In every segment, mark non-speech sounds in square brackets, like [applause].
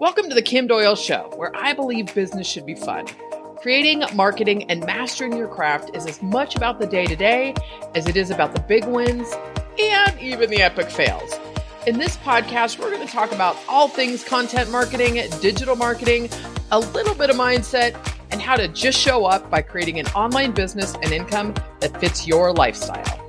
Welcome to the Kim Doyle Show, where I believe business should be fun. Creating, marketing, and mastering your craft is as much about the day to day as it is about the big wins and even the epic fails. In this podcast, we're going to talk about all things content marketing, digital marketing, a little bit of mindset, and how to just show up by creating an online business and income that fits your lifestyle.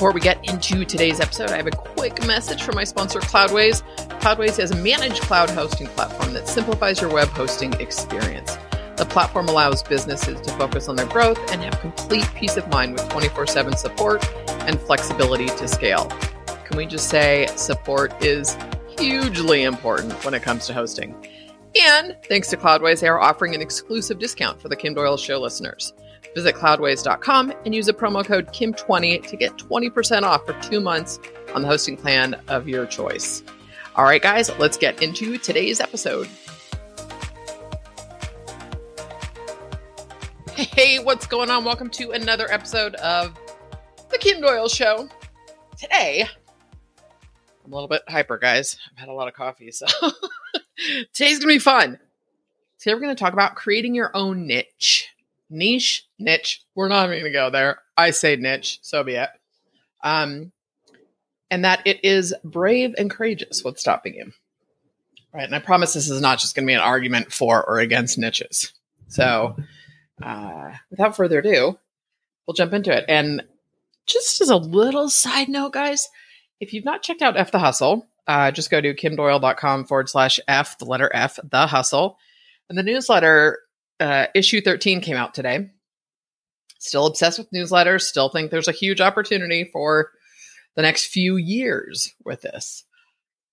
Before we get into today's episode, I have a quick message from my sponsor, Cloudways. Cloudways is a managed cloud hosting platform that simplifies your web hosting experience. The platform allows businesses to focus on their growth and have complete peace of mind with 24 7 support and flexibility to scale. Can we just say support is hugely important when it comes to hosting? And thanks to Cloudways, they are offering an exclusive discount for the Kim Doyle Show listeners. Visit cloudways.com and use a promo code KIM20 to get 20% off for two months on the hosting plan of your choice. All right, guys, let's get into today's episode. Hey, what's going on? Welcome to another episode of The Kim Doyle Show. Today, I'm a little bit hyper, guys. I've had a lot of coffee, so [laughs] today's going to be fun. Today, we're going to talk about creating your own niche niche, niche. We're not even going to go there. I say niche, so be it. Um, and that it is brave and courageous what's stopping you. Right. And I promise this is not just going to be an argument for or against niches. So, uh, without further ado, we'll jump into it. And just as a little side note, guys, if you've not checked out F the Hustle, uh, just go to kimdoyle.com forward slash F, the letter F, the hustle. And the newsletter uh, issue 13 came out today. Still obsessed with newsletters. Still think there's a huge opportunity for the next few years with this.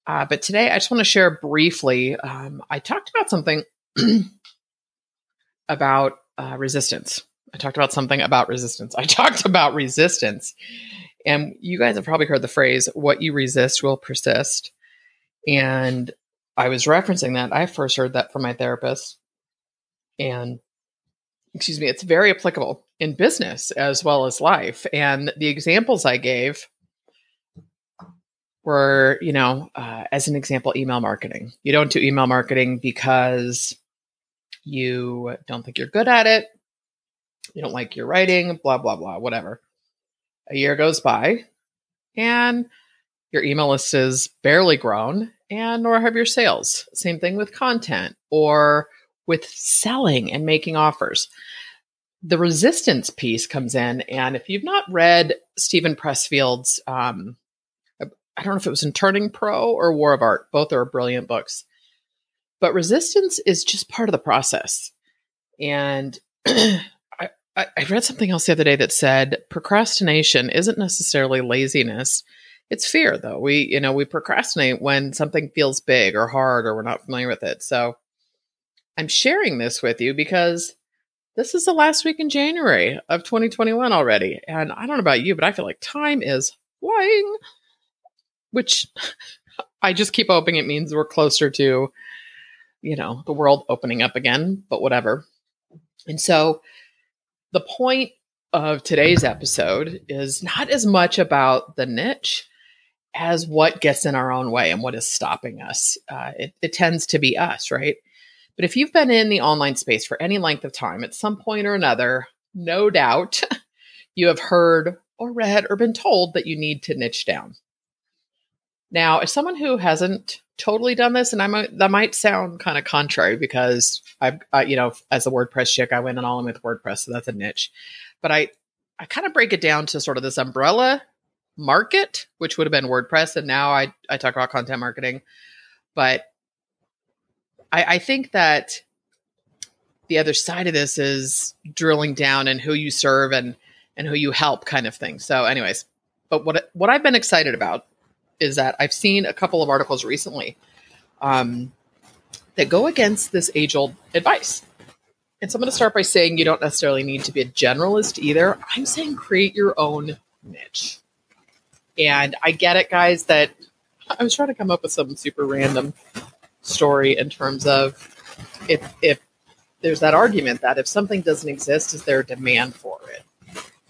Uh, but today, I just want to share briefly. Um, I talked about something [clears throat] about uh, resistance. I talked about something about resistance. I [laughs] talked about resistance. And you guys have probably heard the phrase, what you resist will persist. And I was referencing that. I first heard that from my therapist and excuse me, it's very applicable in business as well as life. And the examples I gave were, you know, uh, as an example, email marketing. You don't do email marketing because you don't think you're good at it, you don't like your writing, blah, blah, blah, whatever. A year goes by and your email list is barely grown, and nor have your sales. Same thing with content or with selling and making offers. The resistance piece comes in, and if you've not read Steven Pressfield's, um, I don't know if it was in Turning Pro or War of Art, both are brilliant books. But resistance is just part of the process. And [clears throat] I, I read something else the other day that said procrastination isn't necessarily laziness. It's fear, though. We, you know, we procrastinate when something feels big or hard or we're not familiar with it. So I'm sharing this with you because this is the last week in January of 2021 already. And I don't know about you, but I feel like time is flying, which [laughs] I just keep hoping it means we're closer to, you know, the world opening up again, but whatever. And so the point of today's episode is not as much about the niche as what gets in our own way and what is stopping us. Uh, it, it tends to be us, right? But if you've been in the online space for any length of time, at some point or another, no doubt [laughs] you have heard or read or been told that you need to niche down. Now, as someone who hasn't totally done this, and I might that might sound kind of contrary because I've you know as a WordPress chick, I went and all in with WordPress, so that's a niche. But I I kind of break it down to sort of this umbrella market, which would have been WordPress, and now I I talk about content marketing. But I, I think that the other side of this is drilling down and who you serve and and who you help kind of thing. So anyways, but what what I've been excited about is that I've seen a couple of articles recently um, that go against this age old advice. And so I'm going to start by saying you don't necessarily need to be a generalist either. I'm saying create your own niche. And I get it, guys, that I was trying to come up with some super random story in terms of if if there's that argument that if something doesn't exist, is there a demand for it?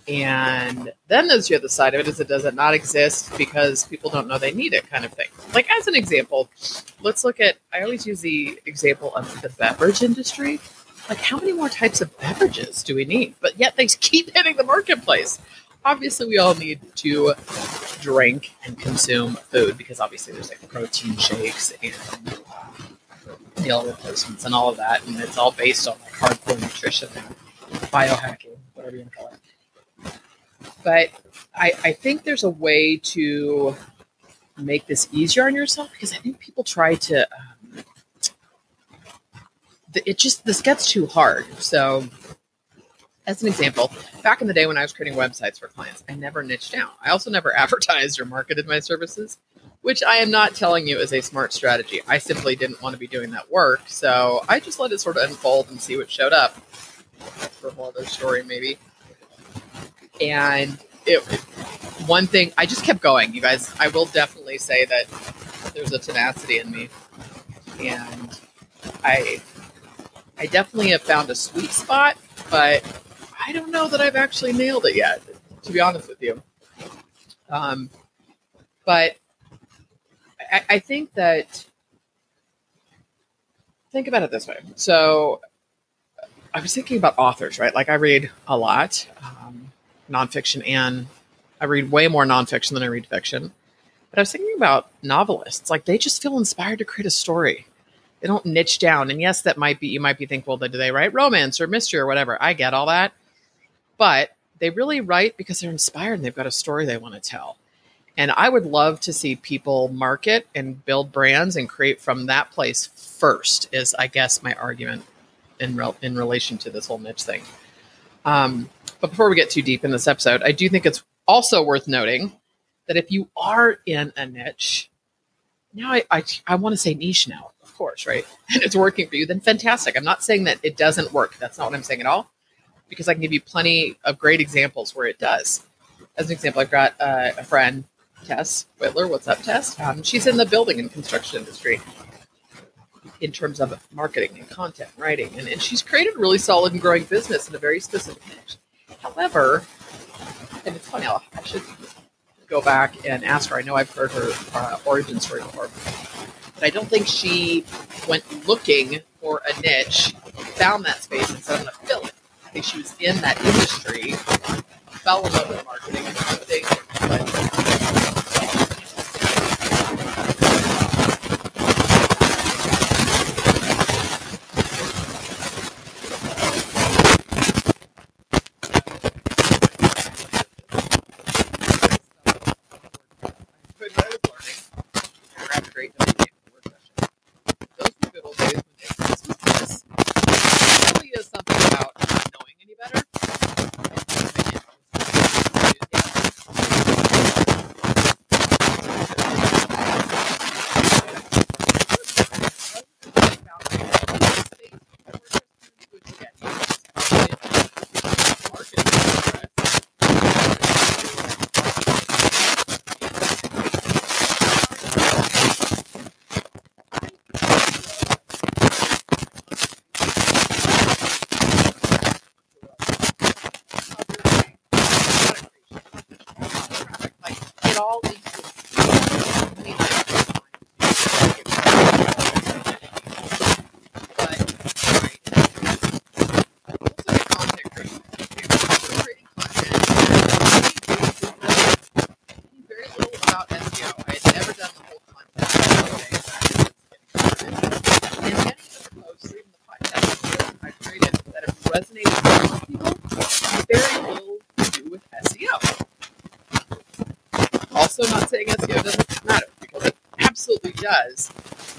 And then there's the other side of it is it does it not exist because people don't know they need it kind of thing. Like as an example, let's look at I always use the example of the beverage industry. Like how many more types of beverages do we need? But yet they keep hitting the marketplace. Obviously we all need to drink and consume food because obviously there's like protein shakes and uh, meal replacements and all of that. And it's all based on like hardcore nutrition and biohacking, whatever you want to call it but I, I think there's a way to make this easier on yourself because I think people try to. Um, it just this gets too hard. So, as an example, back in the day when I was creating websites for clients, I never niched down. I also never [laughs] advertised or marketed my services, which I am not telling you is a smart strategy. I simply didn't want to be doing that work, so I just let it sort of unfold and see what showed up. For a whole other story, maybe and it, one thing I just kept going, you guys. I will definitely say that there's a tenacity in me, and I I definitely have found a sweet spot, but I don't know that I've actually nailed it yet. To be honest with you, um, but I, I think that think about it this way. So I was thinking about authors, right? Like I read a lot. Um, nonfiction and I read way more nonfiction than I read fiction. But I was thinking about novelists. Like they just feel inspired to create a story. They don't niche down. And yes, that might be you might be thinking, well, do they write romance or mystery or whatever? I get all that. But they really write because they're inspired and they've got a story they want to tell. And I would love to see people market and build brands and create from that place first. Is I guess my argument in in relation to this whole niche thing. Um, but before we get too deep in this episode, I do think it's also worth noting that if you are in a niche, now I, I, I want to say niche now, of course, right? And [laughs] it's working for you, then fantastic. I'm not saying that it doesn't work. That's not what I'm saying at all, because I can give you plenty of great examples where it does. As an example, I've got uh, a friend, Tess Whitler. What's up, Tess? Um, she's in the building and construction industry in terms of marketing and content writing. And, and she's created a really solid and growing business in a very specific niche. However, and it's funny, I'll, I should go back and ask her. I know I've heard her uh, origin story before, but I don't think she went looking for a niche, found that space, and said, I'm going to fill it. I think she was in that industry, fell in love with marketing, and everything. But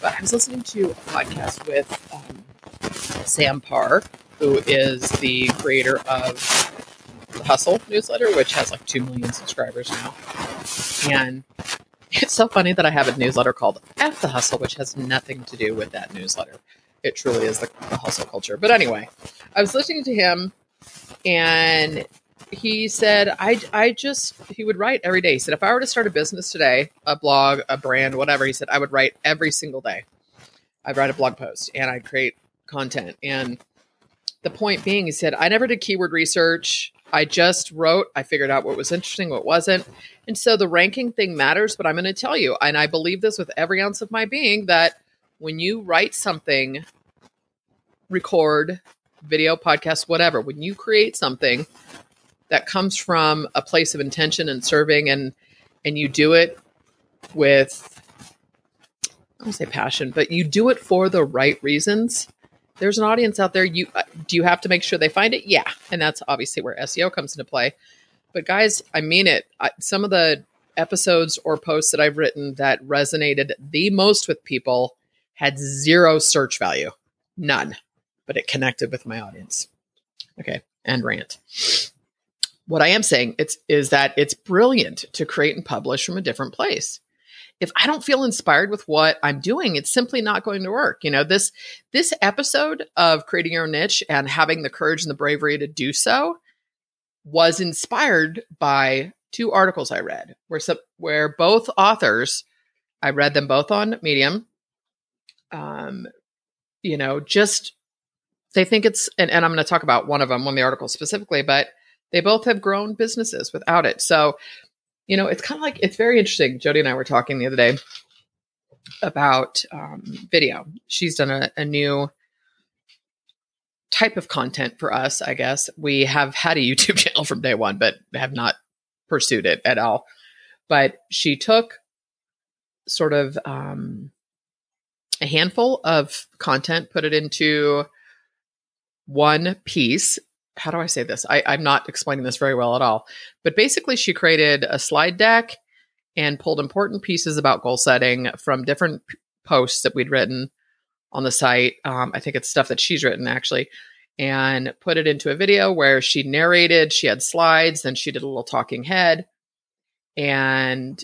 But I was listening to a podcast with um, Sam Parr, who is the creator of the Hustle newsletter, which has like 2 million subscribers now. And it's so funny that I have a newsletter called F the Hustle, which has nothing to do with that newsletter. It truly is the, the hustle culture. But anyway, I was listening to him and he said I, I just he would write every day. He said if i were to start a business today a blog a brand whatever he said i would write every single day. I'd write a blog post and i'd create content. And the point being he said i never did keyword research. I just wrote, I figured out what was interesting, what wasn't. And so the ranking thing matters, but I'm going to tell you, and I believe this with every ounce of my being, that when you write something, record, video, podcast, whatever, when you create something that comes from a place of intention and serving and and you do it with I don't say passion, but you do it for the right reasons. There's an audience out there. You uh, do you have to make sure they find it? Yeah, and that's obviously where SEO comes into play. But guys, I mean it. I, some of the episodes or posts that I've written that resonated the most with people had zero search value, none, but it connected with my audience. Okay, and rant. What I am saying it's is that it's brilliant to create and publish from a different place if I don't feel inspired with what I'm doing, it's simply not going to work. You know, this this episode of creating your niche and having the courage and the bravery to do so was inspired by two articles I read where some, where both authors I read them both on Medium. Um, you know, just they think it's and, and I'm going to talk about one of them, one of the articles specifically, but they both have grown businesses without it. So you know, it's kind of like it's very interesting. Jody and I were talking the other day about um, video. She's done a, a new type of content for us, I guess. We have had a YouTube [laughs] channel from day one, but have not pursued it at all. But she took sort of um, a handful of content, put it into one piece, how do I say this? I, I'm not explaining this very well at all. But basically, she created a slide deck and pulled important pieces about goal setting from different p- posts that we'd written on the site. Um, I think it's stuff that she's written actually, and put it into a video where she narrated, she had slides, then she did a little talking head. And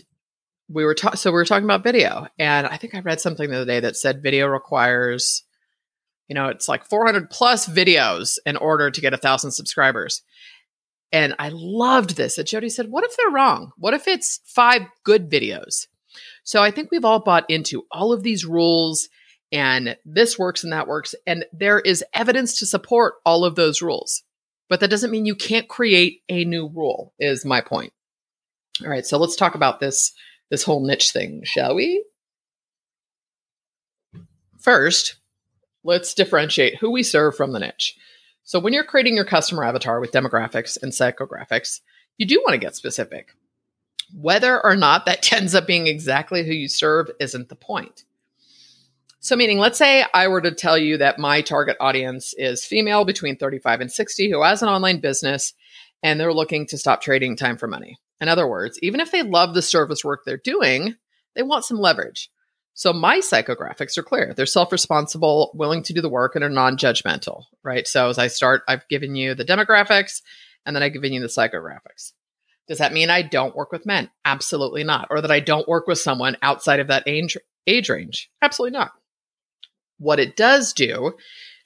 we were talking, so we were talking about video. And I think I read something the other day that said video requires you know, it's like 400 plus videos in order to get a thousand subscribers. And I loved this that Jody said, what if they're wrong? What if it's five good videos? So I think we've all bought into all of these rules and this works and that works. And there is evidence to support all of those rules. But that doesn't mean you can't create a new rule, is my point. All right, so let's talk about this this whole niche thing, shall we? First, let's differentiate who we serve from the niche. So when you're creating your customer avatar with demographics and psychographics, you do want to get specific. Whether or not that [laughs] ends up being exactly who you serve isn't the point. So, meaning, let's say I were to tell you that my target audience is female between 35 and 60 who has an online business and they're looking to stop trading time for money. In other words, even if they love the service work they're doing, they want some leverage. So my psychographics are clear. They're self-responsible, willing to do the work, and are non-judgmental, right? So as I start, I've given you the demographics and then I've given you the psychographics. Does that mean I don't work with men? Absolutely not. Or that I don't work with someone outside of that age, age range? Absolutely not. What it does do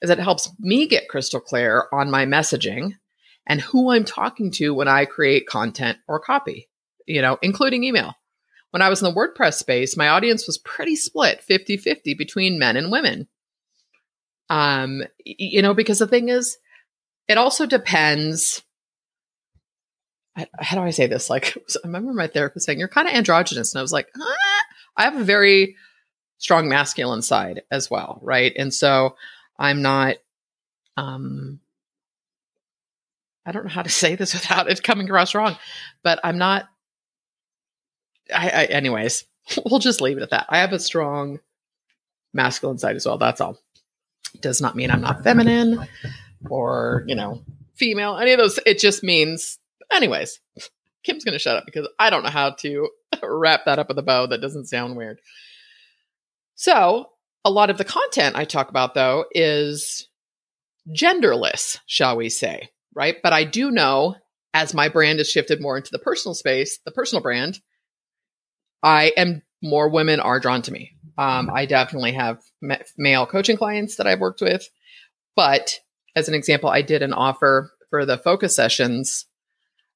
is it helps me get crystal clear on my messaging and who I'm talking to when I create content or copy, you know, including email when I was in the WordPress space, my audience was pretty split 50 50 between men and women. Um, you know, because the thing is, it also depends. How do I say this? Like, [laughs] I remember my therapist saying, You're kind of androgynous. And I was like, ah. I have a very strong masculine side as well. Right. And so I'm not, um, I don't know how to [laughs] say this without it coming across wrong, but I'm not I, I, anyways, [laughs] we'll just leave it at that. I have a strong masculine side as well. That's all. does not mean I'm not feminine or, you know, female, any of those. It just means, anyways, [laughs] Kim's going to shut up because I don't know how to [laughs] wrap that up with a bow that doesn't sound weird. So, a lot of the content I talk about, though, is genderless, shall we say, right? But I do know as my brand has shifted more into the personal space, the personal brand, I am more women are drawn to me. Um, I definitely have male coaching clients that I've worked with, but as an example, I did an offer for the focus sessions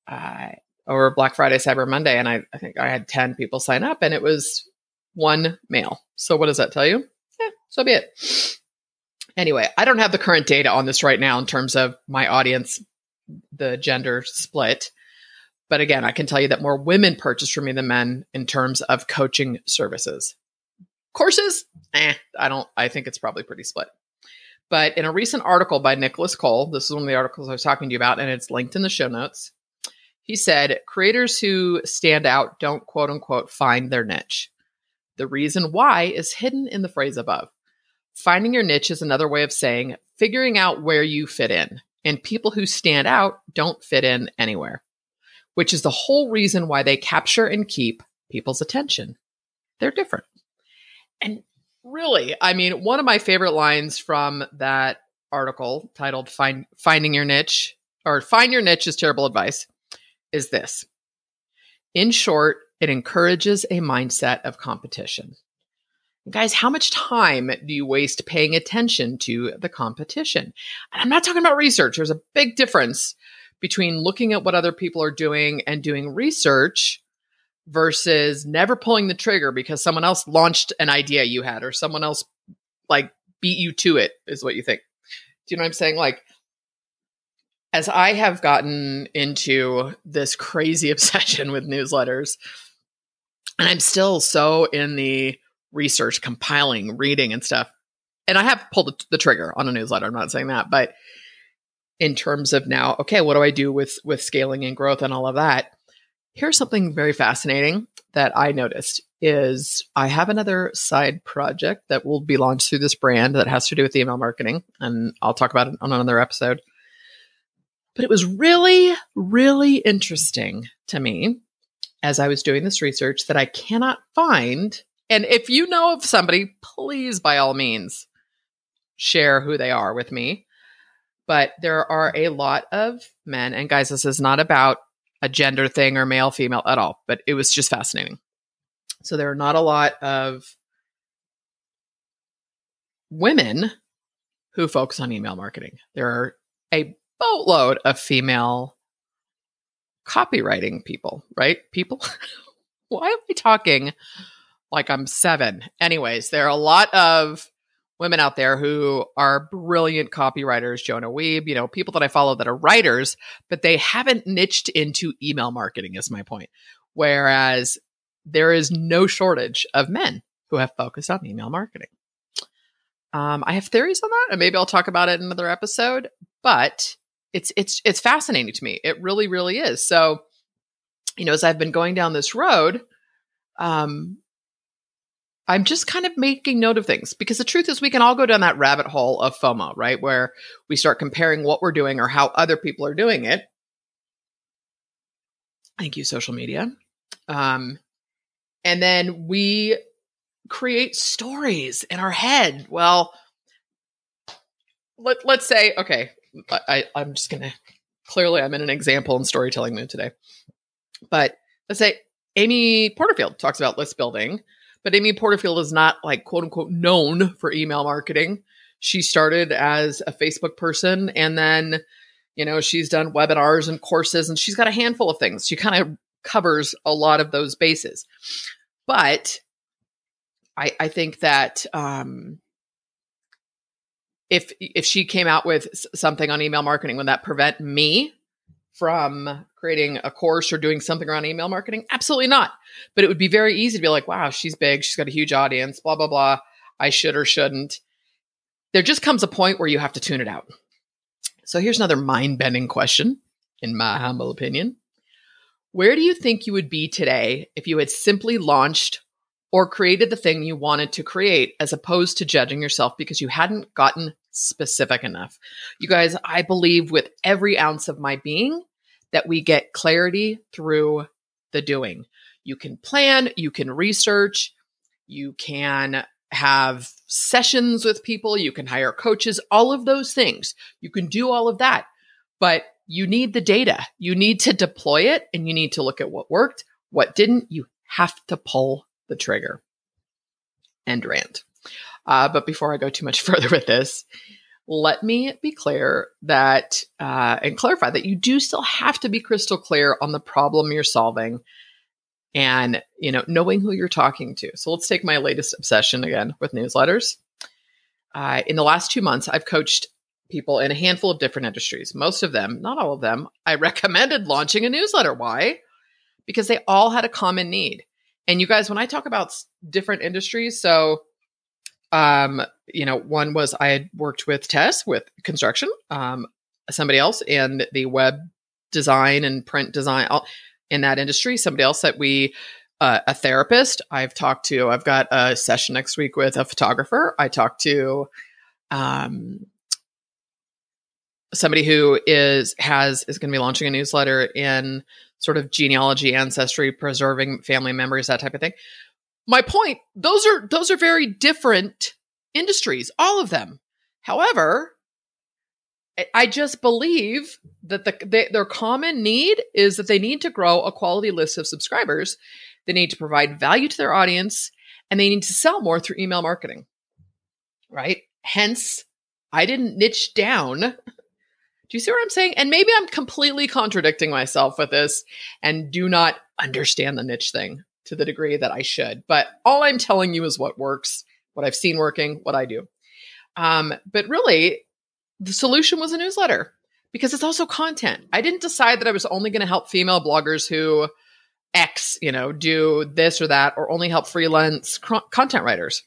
uh, over Black Friday, Cyber Monday, and I, I, think I had ten people sign up, and it was one male. So what does that tell you? Yeah, so be it. Anyway, I don't have the current data on this right now in terms of my audience the gender split. But again, I can tell you that more women purchase from me than men in terms of coaching services. Courses, eh, I don't, I think it's probably pretty split. But in a recent article by Nicolas Cole, this is one of the articles I was talking to you about, and it's linked in the show notes. He said, creators who stand out don't quote unquote find their niche. The reason why is hidden in the phrase above. Finding your niche is another way of saying figuring out where you fit in. And people who stand out don't fit in anywhere, which is the whole reason why they capture and keep people's attention. They're different. And really, I mean, one of my favorite lines from that article titled Find, Finding Your Niche or Find Your Niche is Terrible Advice is this. In short, it encourages a mindset of competition. Guys, how much time do you waste paying attention to the competition? And I'm not talking about research. There's a big difference between looking at what other people are doing and doing research versus never pulling the trigger because someone else launched an idea you had or someone else like beat you to it is what you think. Do you know what I'm saying? Like as I have gotten into this crazy [laughs] obsession with newsletters, and I'm still so in the research, compiling, reading, and stuff. And I have pulled the trigger on a newsletter. I'm not saying that, but in terms of now, okay, what do I do with with scaling and growth and all of that? Here's something very fascinating that I noticed is I have another side project that will be launched through this brand that has to do with email marketing, and I'll talk about it on another episode. But it was really, really interesting to me as I was doing this research that I cannot find and if you know of somebody, please by all means share who they are with me. But there are a lot of men, and guys, this is not about a gender thing or male, female at all, but it was just fascinating. So there are not a lot of women who focus on email marketing. There are a boatload of female copywriting people, right? People. [laughs] Why am I talking like I'm seven. Anyways, there are a lot of women out there who are brilliant copywriters, Joanna Wiebe, you know, people that I follow that are writers, but they haven't niched into email marketing, is my point. Whereas there is no shortage of men who have focused on email marketing. Um, I have theories on that, and maybe I'll talk about it in another episode. But it's it's it's fascinating to me. It really, really is. So, you know, as I've been going down this road, um, I'm just kind of making note of things because the truth is we can all go down that rabbit hole of FOMO, right? Where we start comparing what we're doing or how other people are doing it. Thank you, social media. Um, and then we create stories in our head. Well, let, let's say, okay, I, I'm just going to clearly, I'm in an example and storytelling mood today. But let's say Amy Porterfield talks about list building but Amy Porterfield is not like quote unquote known for email marketing. She started as a Facebook person and then, you know, she's done webinars and courses and she's got a handful of things. She kind of covers a lot of those bases. But I, I think that um, if if she came out with something on email marketing, would that prevent me from creating a course or doing something around email marketing? Absolutely not. But it would be very easy to be like, wow, she's big. She's got a huge audience, blah, blah, blah. I should or shouldn't. There just comes a point where you have to tune it out. So here's another mind bending question, in my humble opinion. Where do you think you would be today if you had simply launched or created the thing you wanted to create as opposed to judging yourself because you hadn't gotten specific enough? You guys, I believe with every ounce of my being that we get clarity through the doing. You can plan, you can research, you can have sessions with people, you can hire coaches, all of those things. You can do all of that. But you need the data. You need to deploy it and you need to look at what worked, what didn't. You have to pull the trigger. End rant. Uh, but before I go too much [laughs] further with this, let me be clear that uh, and clarify that you do still have to be crystal clear on the problem you're solving and you know knowing who you're talking to so let's take my latest obsession again with newsletters uh, in the last two months i've coached people in a handful of different industries. Most of them, not all of them, I [laughs] recommended launching a newsletter. Why? Because they all had a common need. And you guys, when I talk about different industries, so um, you know, one was I had worked with Tess with construction, um, somebody else in the web design and print design in that industry, somebody else that we uh, a therapist I've talked to. I've got a session next week with a photographer. I talked to um, somebody who is has is going to be launching a newsletter in sort of genealogy, ancestry, preserving family memories, that type of thing. My point, those are those are very different industries, all of them. However, I just believe that the, they, their common need is that they need to grow a quality list of subscribers. They need to provide value to their audience and they need to sell more through email marketing. Right? Hence, I didn't niche down do you see what I'm saying? And maybe I'm completely contradicting myself with this and do not understand the niche thing to the degree that I should. But all I'm telling you is what works, what I've seen working, what I do. Um, but really, the solution was a newsletter because it's also content. I didn't decide that I was only going to help female bloggers who X, you know, do this or that, or only help freelance content writers.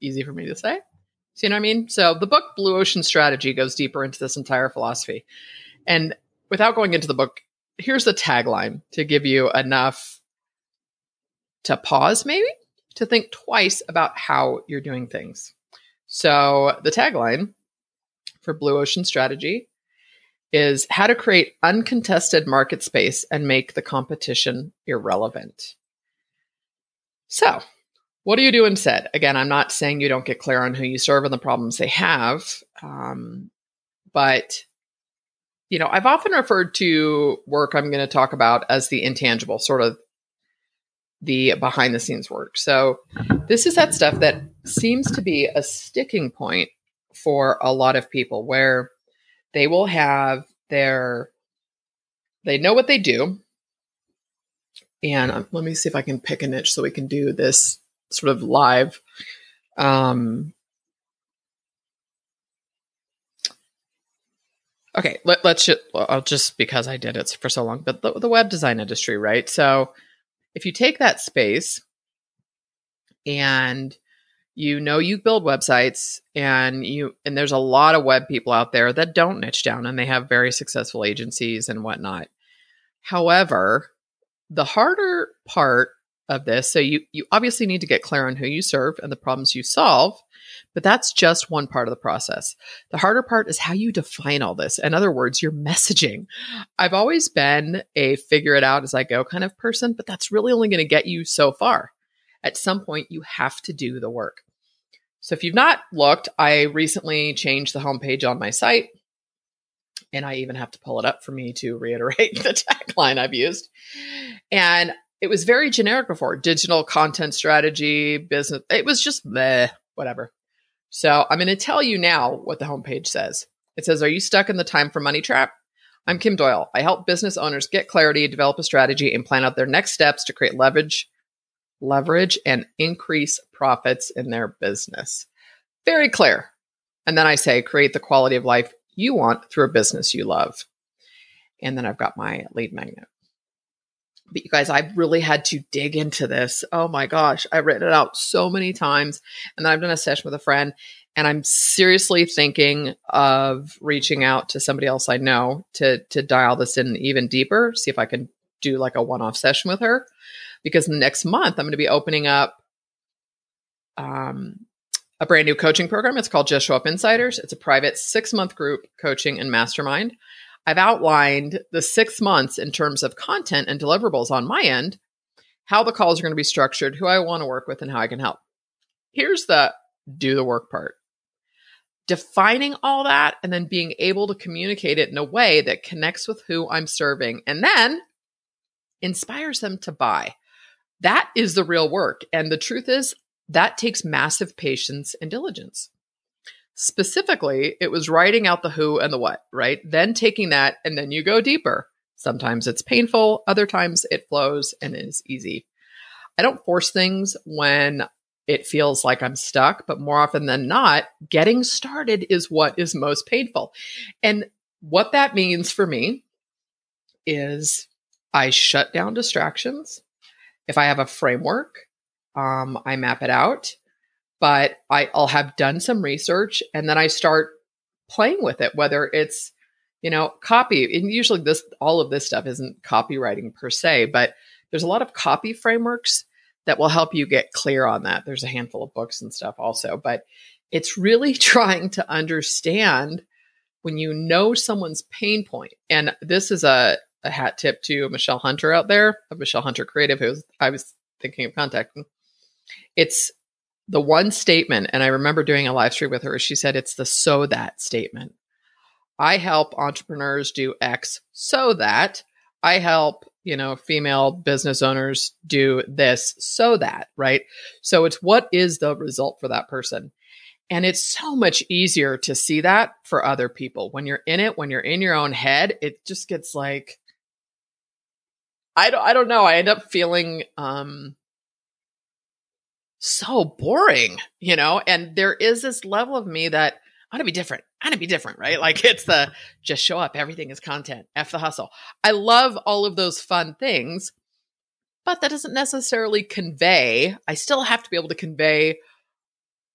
Easy for me to say. See what I mean? So the book Blue Ocean Strategy goes deeper into this entire philosophy. And without going into the book, here's the tagline to give you enough to pause, maybe to think twice about how you're doing things. So the tagline for Blue Ocean Strategy is how to create uncontested market space and make the competition irrelevant. So, what do you do instead? Again, I'm not saying you don't get clear on who you serve and the problems they have, um, but you know, I've often referred to work I'm going to talk about as the intangible, sort of the behind the scenes work. So, this is that stuff that seems to be a sticking point for a lot of people where they will have their they know what they do and um, let me see if I can pick a niche so we can do this sort of live. Um, okay, let, us just, well, just because I did it for so long, but the, the web design industry, right? So if you take that space and you know you build websites and you and there's a lot of web people out there that don't niche down and they have very successful agencies and whatnot however the harder part of this. So you you obviously need to get clear on who you serve and the problems you solve, but that's just one part of the process. The harder part is how you define all this. In other words, your messaging. I've always been a figure it out as I go kind of person, but that's really only going to get you so far. At some point, you have to do the work. So if you've not looked, I recently changed the homepage on my site. And I even have to pull it up for me to reiterate [laughs] the tagline I've used. And it was very generic before digital content strategy, business. It was just meh, whatever. So I'm going to tell you now what the homepage says. It says, Are you stuck in the time for money trap? I'm Kim Doyle. I help business owners get clarity, develop a strategy, and plan out their next steps to create leverage, leverage and increase profits in their business. Very clear. And then I say, create the quality of life you want through a business you love. And then I've got my lead magnet. But you guys, I really had to dig into this. Oh my gosh, I've written it out so many times. And then I've done a session with a friend, and I'm seriously thinking of reaching out to somebody else I know to to dial this in even deeper, see if I can do like a one-off session with her. Because next month I'm going to be opening up um, a brand new coaching program. It's called Just Show Up Insiders. It's a private six month group coaching and mastermind. I've outlined the six months in terms of content and deliverables on my end, how the calls are going to be structured, who I want to work with, and how I can help. Here's the do the work part defining all that and then being able to communicate it in a way that connects with who I'm serving and then inspires them to buy. That is the real work. And the truth is, that takes massive patience and diligence. Specifically, it was writing out the who and the what, right? Then taking that and then you go deeper. Sometimes it's painful, other times it flows and is easy. I don't force things when it feels like I'm stuck, but more often than not, getting started is what is most painful. And what that means for me is I shut down distractions. If I have a framework, um, I map it out, but I, I'll have done some research and then I start playing with it, whether it's, you know, copy. And usually this, all of this stuff isn't copywriting per se, but there's a lot of copy frameworks that will help you get clear on that. There's a handful of books and stuff also, but it's really [laughs] trying to understand when you know someone's pain point. And this is a, a hat tip to Michelle Hunter out there, Michelle Hunter Creative, who I was thinking of contacting. It's the one statement, and I remember doing a live stream with her. She said it's the so that statement. I help entrepreneurs do X so that I help, you know, female business owners do this so that, right? So it's what is the result for that person? And it's so much easier to see that for other people. When you're in it, when you're in your own head, it just gets like I don't I don't know. I end up feeling um so boring, you know? And there is this level of me that I want to be different. I want to be different, right? Like it's the just show up, everything is content, F the hustle. I love all of those fun things, but that doesn't necessarily convey. I still have to be able to convey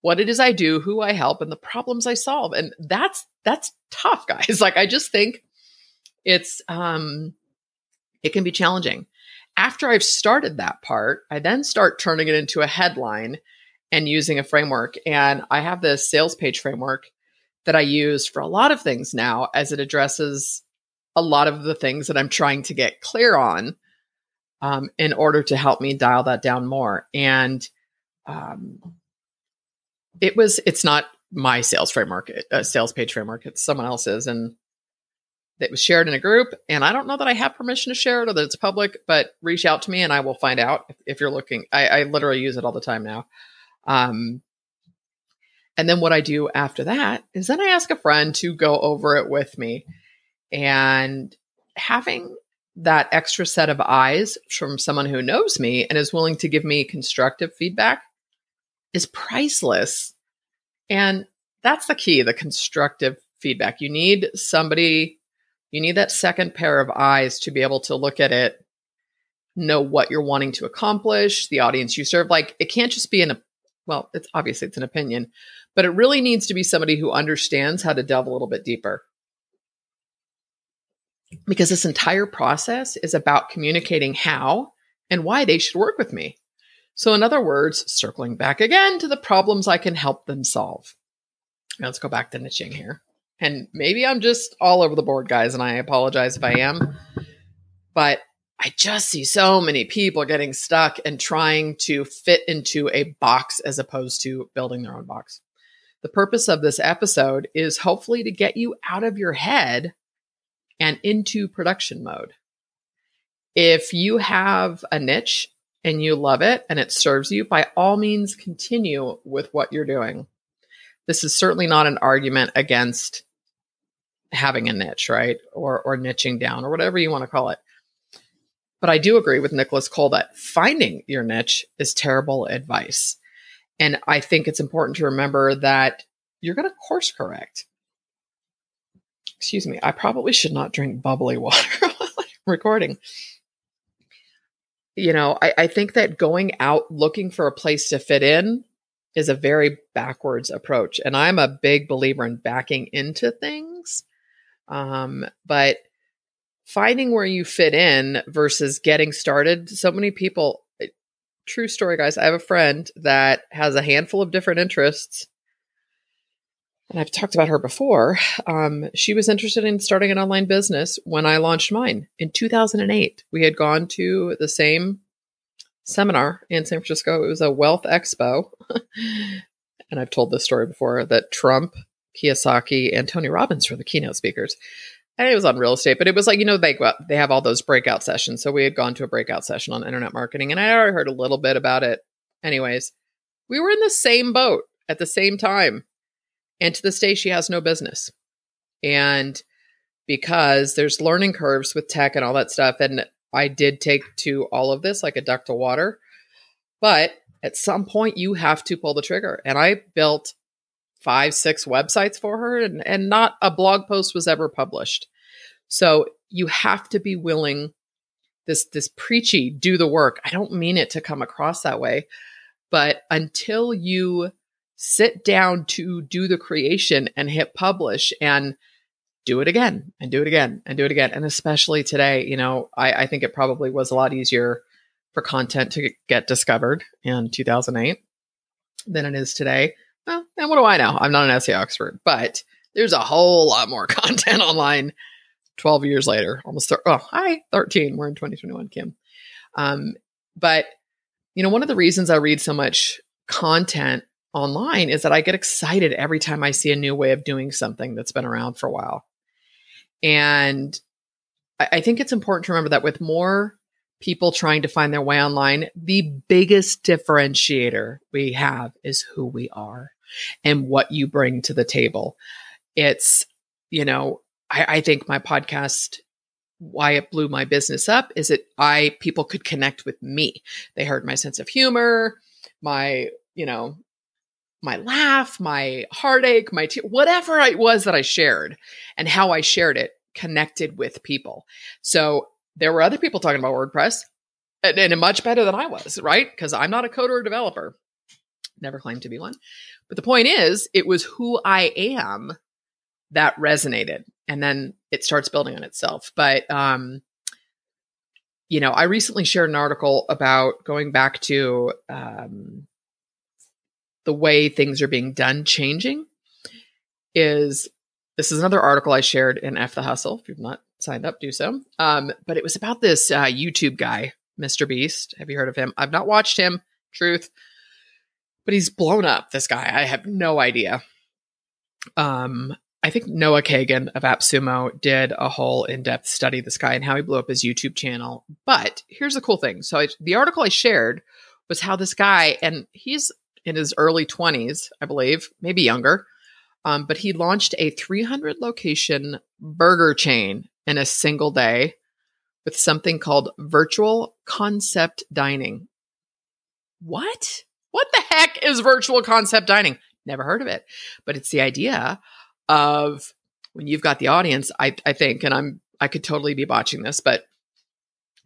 what it is I do, who I help, and the problems I solve. And that's that's tough, [laughs] guys. Like I just think it's um it can be challenging. After I've started that part, I then start turning it into a headline and using a framework. And I have this sales page framework that I use for a lot of things now as it addresses a lot of the things that I'm trying to get clear on um, in order to help me dial that down more. And um, it was, it's not my sales framework, a uh, sales page framework, it's someone else's. And that was shared in a group. And I don't know that I have permission to share it or that it's public, but reach out to me and I will find out if, if you're looking. I, I, literally use it all the time now. Um, and then what I do after that is then I ask a friend to go over it with me. And having that extra set of eyes from someone who knows me and is willing to give me constructive feedback is priceless. And that's the key the constructive feedback. You need somebody you need that second pair of eyes to be able to look at it, know what you're wanting to accomplish, the audience you serve. Like it can't just be an, well, it's obviously it's an opinion, but it really needs to be somebody who understands how to delve a little bit deeper. Because this entire process is about communicating how and why they should work with me. So, in other words, circling back again to the problems I can help them solve. Now, let's go back to niching here. And maybe I'm just all over the board, guys, and I apologize if I am. But I just see so many people getting stuck and trying to fit into a box as opposed to building their own box. The purpose of this episode is hopefully to get you out of your head and into production mode. If you have a niche and you love it and it serves you, by all means, continue with what you're doing. This is certainly not an argument against having a niche, right? Or or niching down or whatever you want to call it. But I do agree with Nicolas Cole that finding your niche is terrible advice. And I think it's important to remember that you're going to course correct. Excuse me, I probably should not drink bubbly [laughs] water while I'm recording. You know, I, I think that going out looking for a place to fit in is a very backwards approach. And I'm a big believer in backing into things um, but finding where you fit in versus getting started, so many people, eh, true story, guys. I have a friend that has a handful of different interests. And I've talked about her before. Um, she was interested in starting an online business when I launched mine in 2008. We had gone to the same seminar in San Francisco. It was a wealth expo. [laughs] and I've told this story before that Trump Kiyosaki and Tony Robbins were the keynote speakers. And it was on real estate, but it was like, you know, they they have all those breakout sessions. So we had gone to a breakout session on internet marketing and I already heard a little bit about it. Anyways, we were in the same boat at the same time. And to this day, she has no business. And because there's learning curves with tech and all that stuff. And I did take to all of this like a duck to water. But at some point you have to pull the trigger. And I built five, six websites for her, and, and not a blog post was ever published. So you have to be willing this this preachy do the work. I don't mean it to come across that way, but until you sit down to do the creation and hit publish and do it again and do it again and do it again. And especially today, you know, I, I think it probably was a lot easier for content to get discovered in 2008 than it is today. Well, and what do I know? I'm not an SEO expert, but there's a whole lot more [laughs] content online 12 years later, almost, oh, hi, 13. We're in 2021, Kim. Um, but, you know, one of the reasons I read so much content online is that I get excited every time I see a new way of doing something that's been around for a while. And I, I think it's important to remember that with more people trying to find their way online, the biggest differentiator we have is who we are and what you bring to the table. It's, you know, I, I think my podcast why it blew my business up is that I people could connect with me. They heard my sense of humor, my, you know, my laugh, my heartache, my te- whatever it was that I shared and how I shared it connected with people. So there were other people talking about WordPress and, and much better than I was, right? Because I'm not a coder or developer. Never claimed to be one. But the point is, it was who I am that resonated. And then it starts building on itself. But, um, you know, I recently shared an article about going back to um, the way things are being done changing. Is this is another article I shared in F the Hustle. If you've not signed up, do so. Um, but it was about this uh, YouTube guy, Mr. Beast. Have you heard of him? I've not watched him, truth, but he's blown up. This guy, I have no idea. Um, I think Noah Kagan of AppSumo did a whole in-depth study of this guy and how he blew up his YouTube channel. But here's the cool thing. So I, the article I shared was how this guy, and he's in his early 20s, I believe, maybe younger, um, but he launched a 300 location burger chain in a single day with something called virtual concept dining. What? What the heck is virtual concept dining? Never heard of it, but it's the idea of when you've got the audience, I, I think, and I'm, I could totally be botching this, but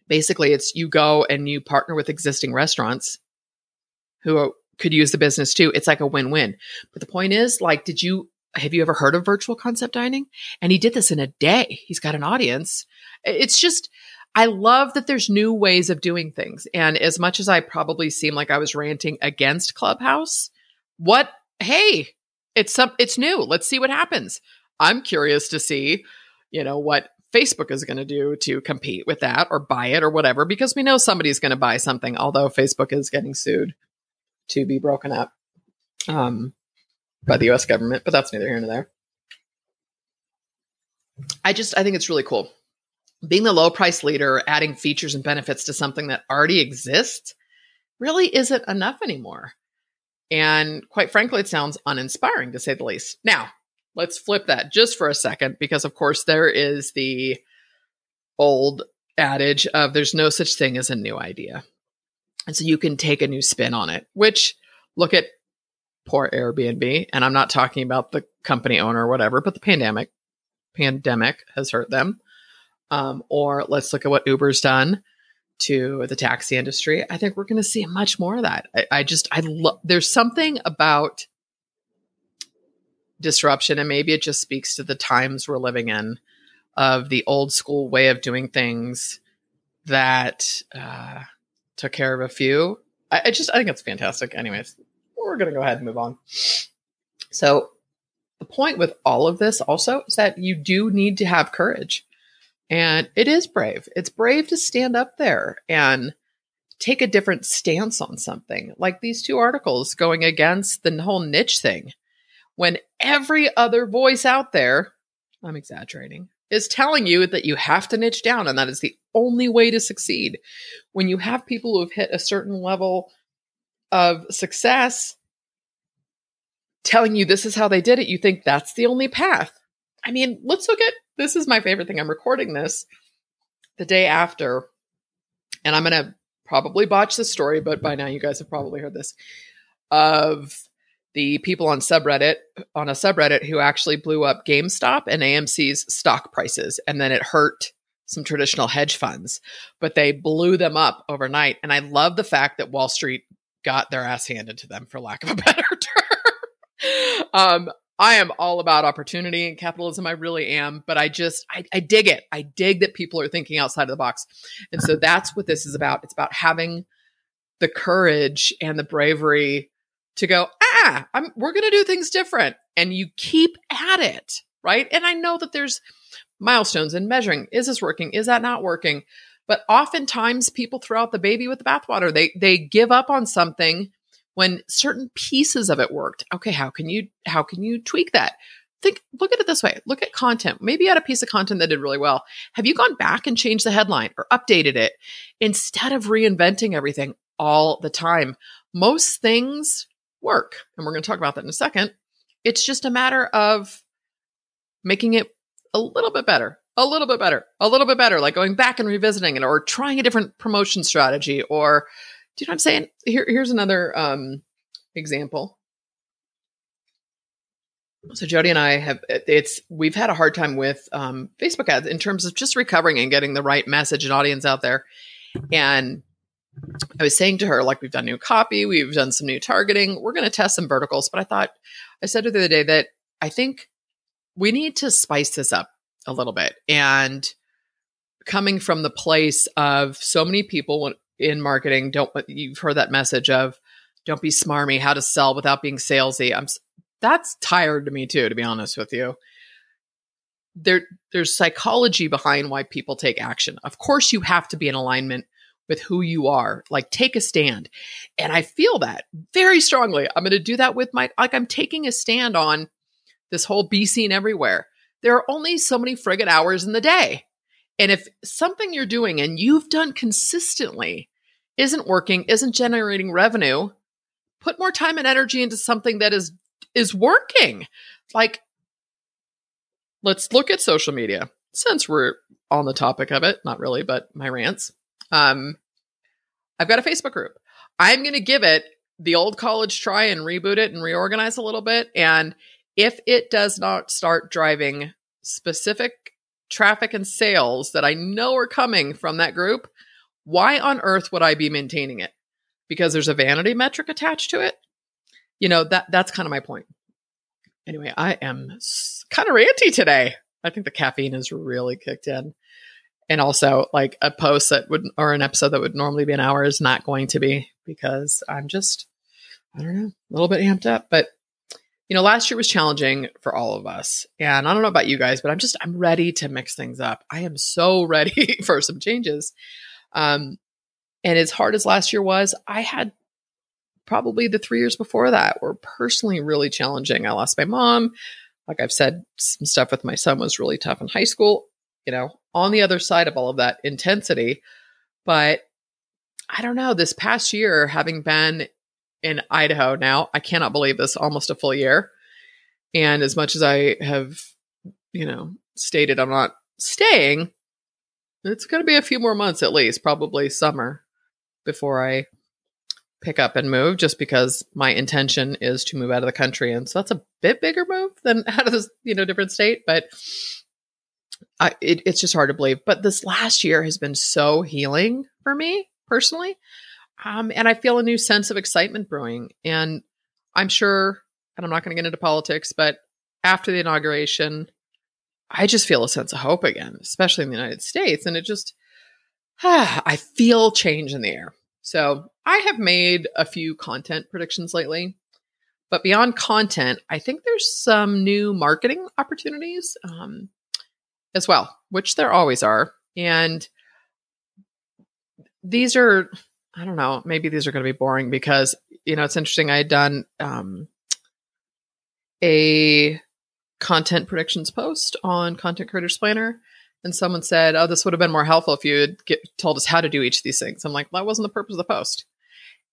basically it's you go and you partner with existing restaurants who could use the business too. It's like a win-win. But the point is, like, did you, have you ever heard of virtual concept dining? And he did this in a day. He's got an audience. It's just, I love that there's new ways of doing things. And as much as I probably seem like I was ranting against Clubhouse, what, hey, it's some it's new. Let's see what happens. I'm curious to see, you know, what Facebook is going to do to compete with that or buy it or whatever because we know somebody's going to buy something although Facebook is getting sued to be broken up um, by the US government, but that's neither here nor there. I just I think it's really cool. Being the low price leader, adding features and benefits to something that already exists really isn't enough anymore. And quite frankly, it sounds uninspiring to say the least. Now, let's flip that just for a second, because of course, there is the old adage of there's no such thing as a new idea. And so you can take a new spin on it, which look at poor Airbnb. And I'm not talking about the company owner or whatever, but the pandemic. Pandemic has hurt them. Um, or let's look at what Uber's done to the taxi industry, I think we're going to see much more of that. I, I just, I love, there's something about disruption, and maybe it just speaks to the times we're living in of the old school way of doing things that uh, took care of a few. I, I just, I think it's fantastic. Anyways, we're going to go ahead and move on. So, the point with all of this also is that you do need to have courage. And it is brave. It's brave to stand up there and take a different stance on something, like these two articles going against the whole niche thing. When every other voice out there, I'm exaggerating, is telling you that you have to niche down and that is the only way to succeed. When you have people who have hit a certain level of success telling you this is how they did it, you think that's the only path. I mean, let's look at this is my favorite thing. I'm recording this the day after, and I'm going to probably botch the story, but by now you guys have probably heard this of the people on subreddit on a subreddit who actually blew up GameStop and AMC's stock prices, and then it hurt some traditional hedge funds, but they blew them up overnight. And I love the fact that Wall Street got their ass handed to them, for lack of a [laughs] better term. um, I am all about opportunity and capitalism. I really am, but I just I, I dig it. I dig that people are thinking outside of the box, and so that's what this is about. It's about having the courage and the bravery to go. Ah, I'm, we're going to do things different, and you keep at it, right? And I know that there's milestones and measuring. Is this working? Is that not working? But oftentimes people throw out the baby with the bathwater. They they give up on something when certain pieces of it worked. Okay, how can you how can you tweak that? Think look at it this way. Look at content. Maybe you had a piece of content that did really well. Have you gone back and changed the headline or updated it instead of reinventing everything all the time? Most things work, and we're going to talk about that in a second. It's just a matter of making it a little bit better, a little bit better, a little bit better, like going back and revisiting it or trying a different promotion strategy or do you know what I'm saying? Here, here's another um, example. So Jody and I have it's we've had a hard time with um, Facebook ads in terms of just recovering and getting the right message and audience out there. And I was saying to her, like, we've done new copy, we've done some new targeting, we're going to test some verticals. But I thought, I said to her the other day that I think we need to spice this up a little bit. And coming from the place of so many people in marketing don't you've heard that message of don't be smarmy how to sell without being salesy. I'm that's tired to me too to be honest with you. There there's psychology behind why people take action. Of course you have to be in alignment with who you are. Like take a stand. And i feel that very strongly. I'm going to do that with my like i'm taking a stand on this whole be seen everywhere. There are only so many friggin' hours in the day and if something you're doing and you've done consistently isn't working, isn't generating revenue, put more time and energy into something that is is working. Like let's look at social media. Since we're on the topic of it, not really, but my rants. Um I've got a Facebook group. I'm going to give it the old college try and reboot it and reorganize a little bit and if it does not start driving specific traffic and sales that I know are coming from that group, why on earth would I be maintaining it? Because there's a vanity metric attached to it? You know, that that's kind of my point. Anyway, I am kind of ranty today. I think the caffeine has really kicked in. And also, like a post that would, or an episode that would normally be an hour is not going to be because I'm just, I don't know, a little bit amped up. But you know, last year was challenging for all of us. And I don't know about you guys, but I'm just, I'm ready to mix things up. I am so [laughs] ready for some changes. Um, and as hard as last year was, I had probably the three years before that were personally really challenging. I lost my mom. Like I've said, some stuff with my son was really tough in high school, you know, on the other side of all of that intensity. But I don't know, this past year, having been in Idaho now. I cannot believe this almost a full year. And as much as I have, you know, stated I'm not staying, it's going to be a few more months at least, probably summer before I pick up and move just because my intention is to move out of the country and so that's a bit bigger move than [laughs] out of this you know different state but I, it, it's just hard to believe but this last year has been so healing for me personally um, and I feel a new sense of excitement brewing. And I'm sure, and I'm not going to get into politics, but after the inauguration, I just feel a sense of hope again, especially in the United States. And it just, ah, [sighs] I feel change in the air. So I have made a few content predictions lately. But beyond content, I think there's some new marketing opportunities um, as well, which there always are. And these are I don't know. Maybe these are going to be boring because you know it's interesting. I had done um, a content predictions post on Content Creators Planner, and someone said, "Oh, this would have been more helpful if you had get, told us how to do each of these things." I'm like, well, "That wasn't the purpose of the post."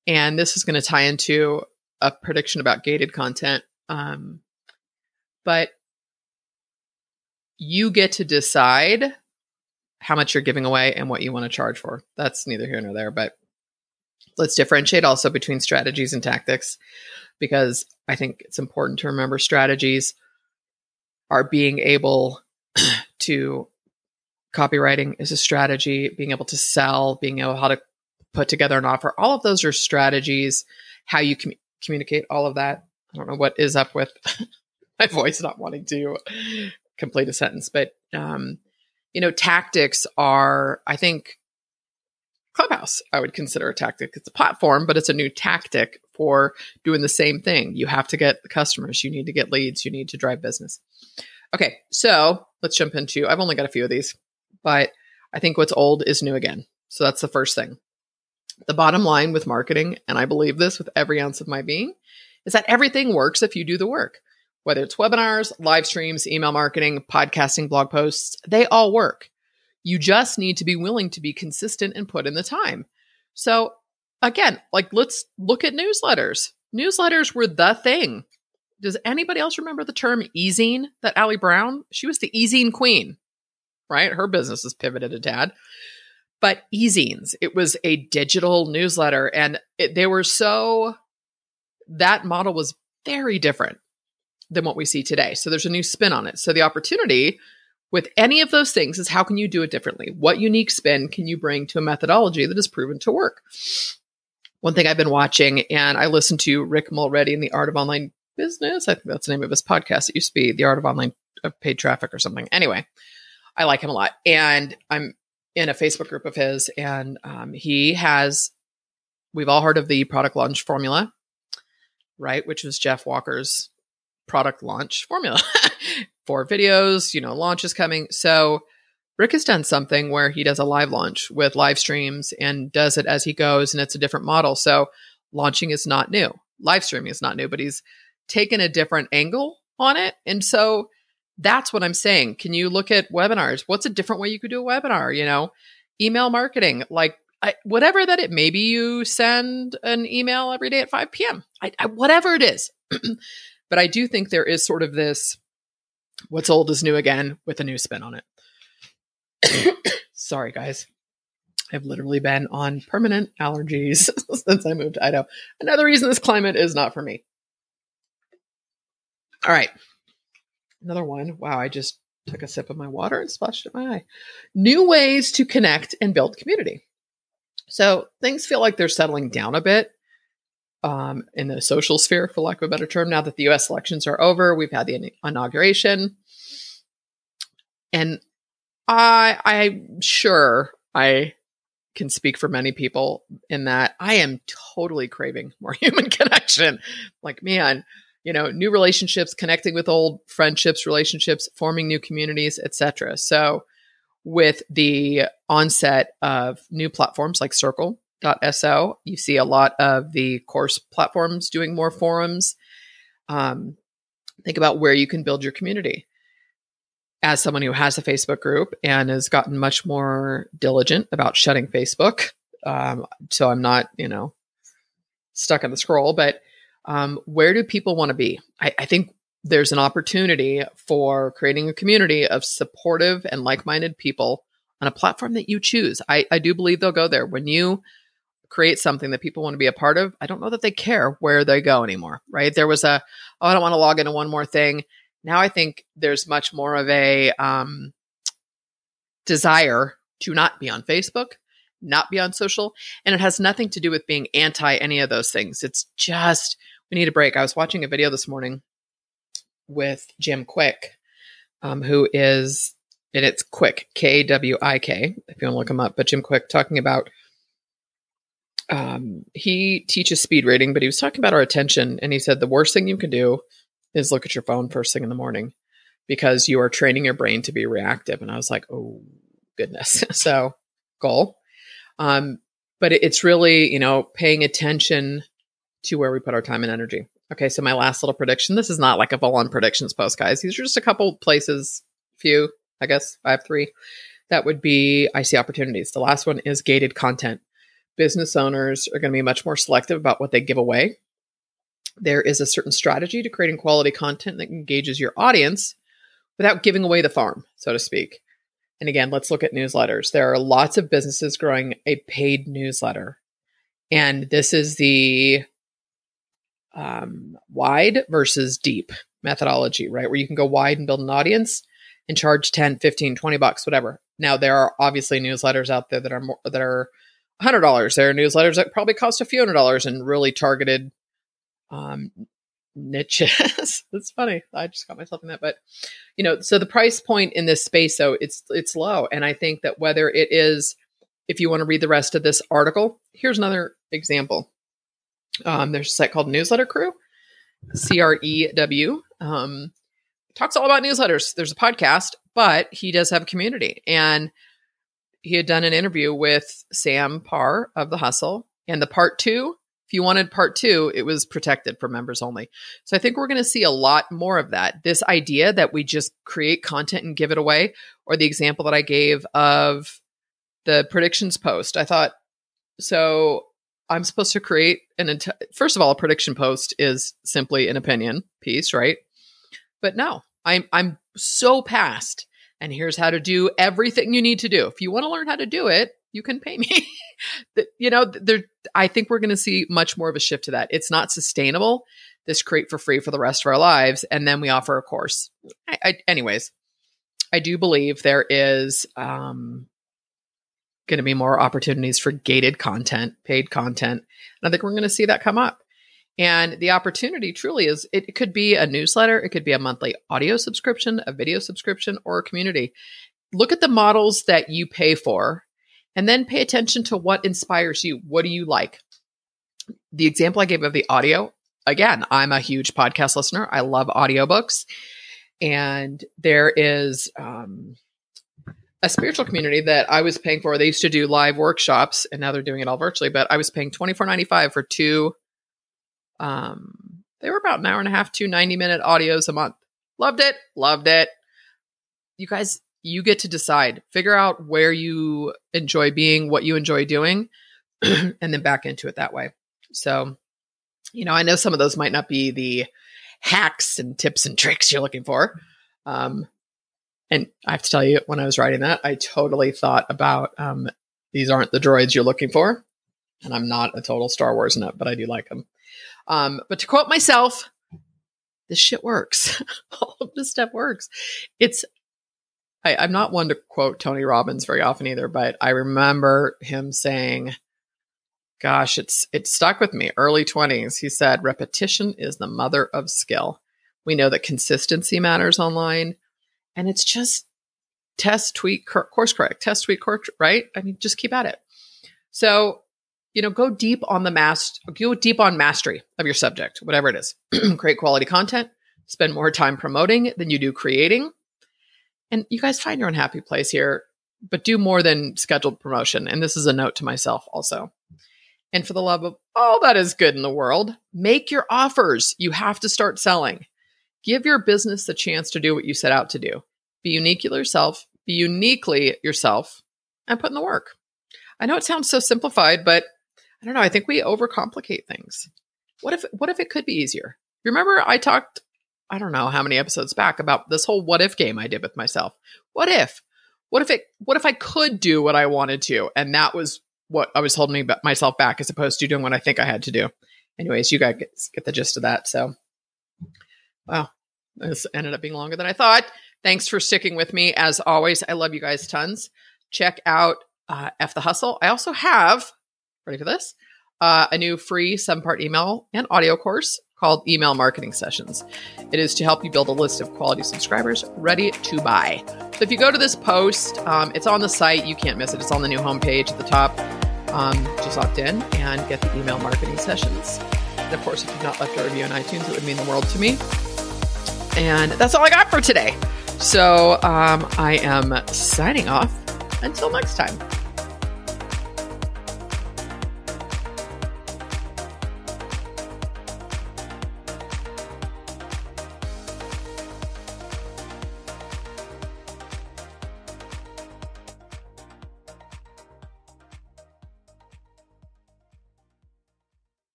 And this is going to tie into a prediction about gated content, um, but you get to decide how much you're giving away and what you want to charge for. That's neither here nor there, but Let's differentiate also between strategies and tactics because I think it's important to remember strategies are being able [clears throat] to copywriting is a strategy, being able to sell, being able how to put together an offer. All of those are strategies. How you com- communicate all of that. I don't know what is up with [laughs] my voice not wanting to complete a sentence, but um, you know, tactics are, I think, Clubhouse, I would consider a tactic. It's a platform, but it's a new tactic for doing the same thing. You have to get the customers, you need to get leads, you need to drive business. Okay, so let's jump into. I've only got a few of these, but I think what's old is new again. So that's the first thing. The bottom line with marketing, and I believe this with every ounce of my being, is that everything works if you do the work. Whether it's webinars, live streams, email marketing, podcasting, blog posts, they all work. You just need to be willing to be consistent and put in the time. So, again, like let's look at newsletters. Newsletters were the thing. Does anybody else remember the term e-zine that Ali Brown? She was the e-zine queen, right? Her business has pivoted a tad. But e-zines, it was a digital newsletter and it, they were so that model was very different than what we see today. So there's a new spin on it. So the opportunity with any of those things is how can you do it differently? What unique spin can you bring to a methodology that has proven to work? One thing I've been watching, and I listened to Rick Mulready in The Art of Online Business. I think that's the name of his podcast. It used to be The Art of Online uh, Paid Traffic or something. Anyway, I like him a lot. And I'm in a Facebook group of his, and um, he has, we've all heard of the product launch formula, right? Which was Jeff Walker's product launch formula [laughs] for videos, you know, launch is coming. So Rick has done something where he does a live launch with live streams and does it as he goes, and it's a different model. So launching is not new. Live streaming is not new, but he's taken a different angle on it. And so that's what I'm saying. Can you look at webinars? What's a different way you could do a webinar? You know, email marketing, like I, whatever that it. Maybe you send an email every day at 5 p.m. I, I, whatever it is. [clears throat] but I do think there is sort of this what's old is new again with a new spin on it. Sorry, guys. I've literally been on permanent allergies [laughs] since I moved to Idaho. Another reason this climate is not for me. All right. Another one. Wow, I just took a sip of my water and splashed it in my eye. New ways to connect and build community. So things feel like they're settling down a bit um, in the social sphere, for lack of a better term. Now that the US elections are over, we've had the inauguration. And I, I'm sure I can speak for many people in that I am totally craving more [laughs] human connection. Like, man, you know, new relationships, connecting with old friendships, relationships, forming new communities, etc. So, with the onset of new platforms like Circle.so, you see a lot of the course platforms doing more forums. Um, think about where you can build your community. As someone who has a Facebook group and has gotten much more diligent about shutting Facebook, um, so I'm not, you know, stuck on the scroll, but um, where do people want to be? I, I think there's an opportunity for creating a community of supportive and like-minded people on a platform that you choose. I, I do believe they'll go there. When you create something that people want to be a part of, I don't know that they care where they go anymore, right? There was a, oh, I don't want to log into one more thing. Now I think there's much more of a um, desire to not be on Facebook, not be on social. And it has nothing to do with being anti any of those things. It's just we need a break. I was watching a video this morning with Jim Kwik, um, who is, and it's Kwik, K W I K, if you want to look him up, but Jim Kwik talking about, um, he teaches speed reading, but he was talking about our attention. And he said the worst thing you can do is look at your phone first thing in the morning because you are training your brain to be reactive. And I was like, oh, goodness. [laughs] so, goal. Um, but it's really, you know, paying attention to where we put our time and energy. Okay, so my last little prediction. This is not like a full on predictions post, guys. These are just a couple places, few, I guess. Have three. That would be I see opportunities. The last one is gated content. Business owners are going to be much more selective about what they give away. There is a certain strategy to creating quality content that engages your audience without giving away the farm, so to speak. And again, let's look at newsletters. There are lots of businesses growing a paid newsletter And this is the um, wide versus deep methodology, right? Where you can go wide and build an audience and charge 10, 15, 20 bucks, whatever. Now there are obviously newsletters out there that are more that are hundred dollars. There are newsletters that probably cost a few hundred dollars and really targeted um, niches. [laughs] That's funny. I just got myself in that, but you know, so the price point in this space, though, it's it's low, and I think that whether it is, if you want to read the rest of this article, here's another example. Um, there's a site called Newsletter Crew, C R E W. Um, talks all about newsletters. There's a podcast, but he does have a community, and he had done an interview with Sam Parr of The Hustle, and the part two if you wanted part two, it was protected for members only. So I think we're going to see a lot more of that. This idea that we just create content and give it away, or the example that I gave of the predictions post. I thought, so I'm supposed to create an enti- first of all, a prediction post is simply an opinion piece, right? But no, I'm I'm so past. And here's how to do everything you need to do. If you want to learn how to do it, you can pay me. [laughs] you know, there. I think we're going to see much more of a shift to that. It's not sustainable. This create for free for the rest of our lives, and then we offer a course. I, I, anyways, I do believe there is um, going to be more opportunities for gated content, paid content, and I think we're going to see that come up. And the opportunity truly is it could be a newsletter, it could be a monthly audio subscription, a video subscription, or a community. Look at the models that you pay for and then pay attention to what inspires you. What do you like? The example I gave of the audio, again, I'm a huge podcast listener. I love audiobooks. And there is um, a spiritual community that I was paying for. They used to do live workshops and now they're doing it all virtually, but I was paying $24.95 for two. Um, they were about an hour and a half, two 90 minute audios a month. Loved it. Loved it. You guys, you get to decide. Figure out where you enjoy being, what you enjoy doing, [clears throat] and then back into it that way. So, you know, I know some of those might not be the hacks and tips and tricks you're looking for. Um, and I have to tell you, when I was writing that, I totally thought about um, these aren't the droids you're looking for. And I'm not a total Star Wars nut, but I do like them. Um, but to quote myself, this shit works. [laughs] All of this stuff works. It's I, I'm not one to quote Tony Robbins very often either, but I remember him saying, gosh, it's it stuck with me. Early 20s, he said, repetition is the mother of skill. We know that consistency matters online, and it's just test, tweak, course correct, test, tweak, course, right? I mean, just keep at it. So, you know, go deep on the master, go deep on mastery of your subject, whatever it is. [clears throat] Create quality content, spend more time promoting than you do creating and you guys find your own happy place here, but do more than scheduled promotion. And this is a note to myself also. And for the love of all that is good in the world, make your offers. You have to start selling. Give your business the chance to do what you set out to do. Be unique yourself, be uniquely yourself, and put in the work. I know it sounds so simplified, but I don't know. I think we overcomplicate things. What if what if it could be easier? Remember I talked I don't know how many episodes back about this whole what if game I did with myself. What if? What if it what if I could do what I wanted to and that was what I was holding me, myself back as opposed to doing what I think I had to do. Anyways, you guys get, get the gist of that. So, wow, this ended up being longer than I thought. Thanks for sticking with me. As always, I love you guys tons. Check out uh, F the Hustle. I also have, ready for this, uh, a new free seven part email and audio course called Email Marketing Sessions. It is to help you build a list of quality subscribers ready to buy. So if you go to this post, um, it's on the site. You can't miss it. It's on the new homepage at the top. Um, just opt in and get the email marketing sessions. And of course, if you've not left a review on iTunes, it would mean the world to me. And that's all I got for today. So um, I am signing off. Until next time.